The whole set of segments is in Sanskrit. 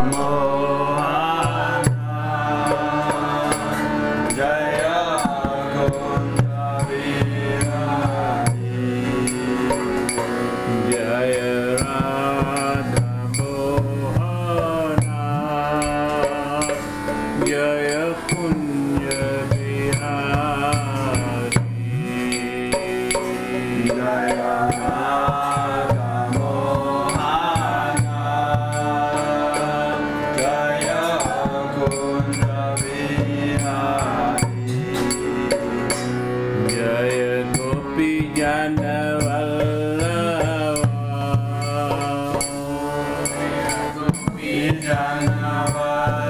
amor. Namaste.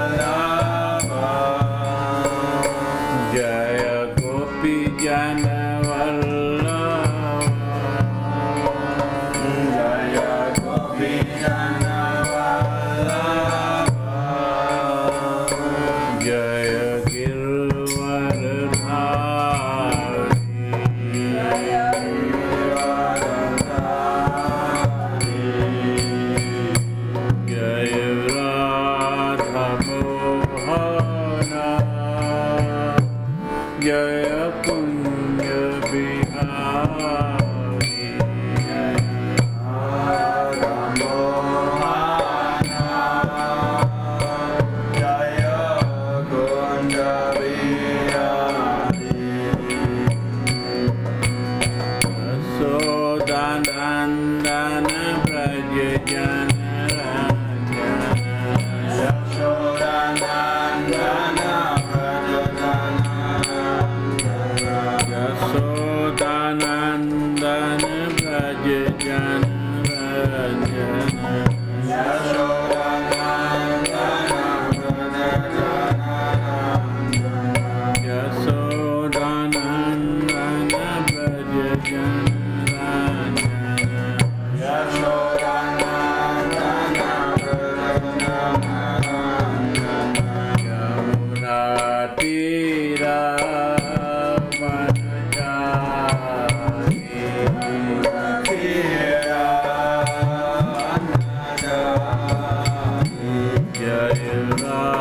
Shiva.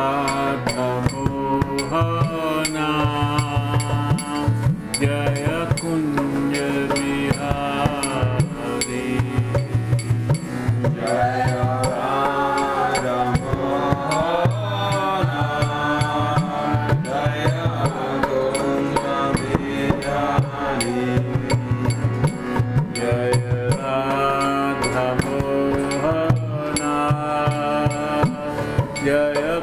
Hare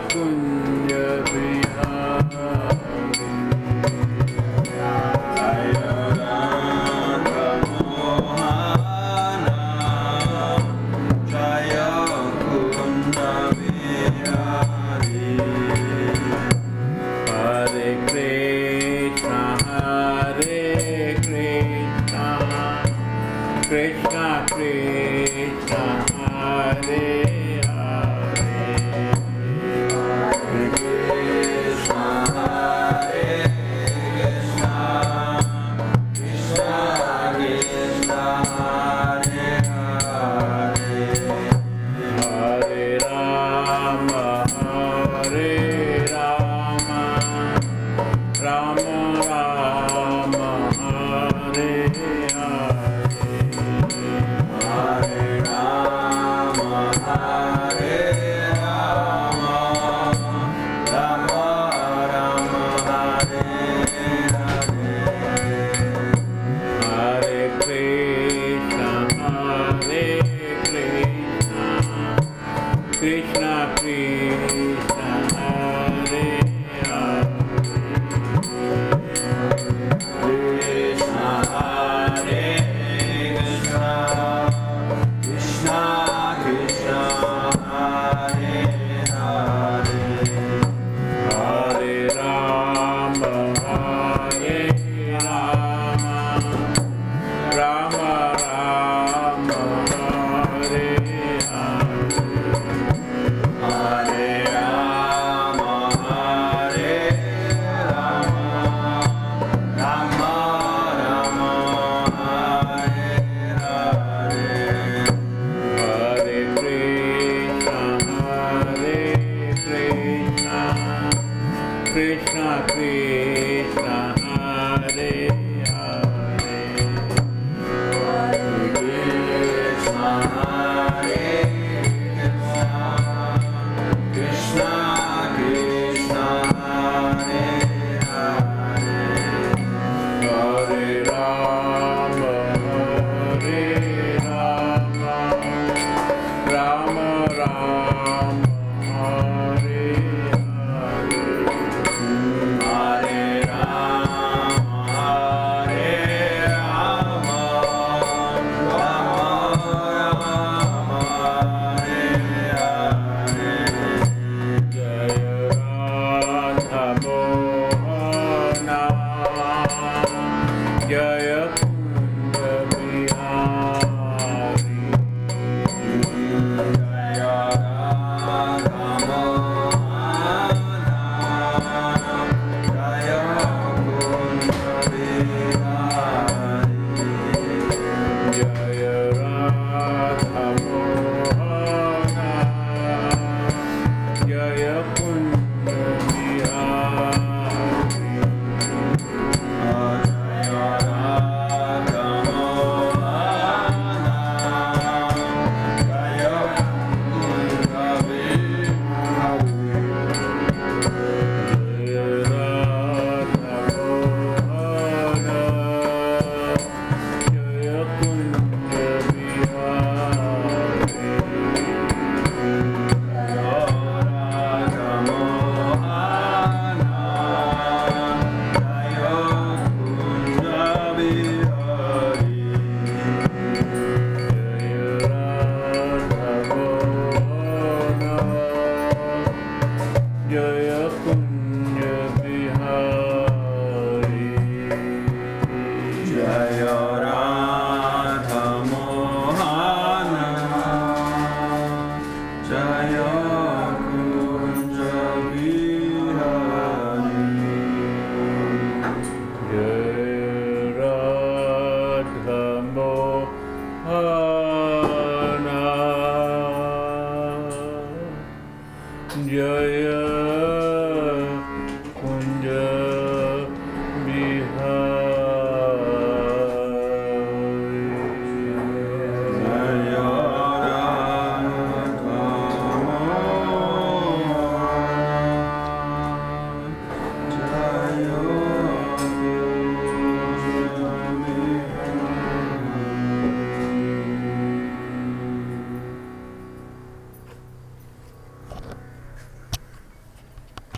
Krishna Krishna Hare.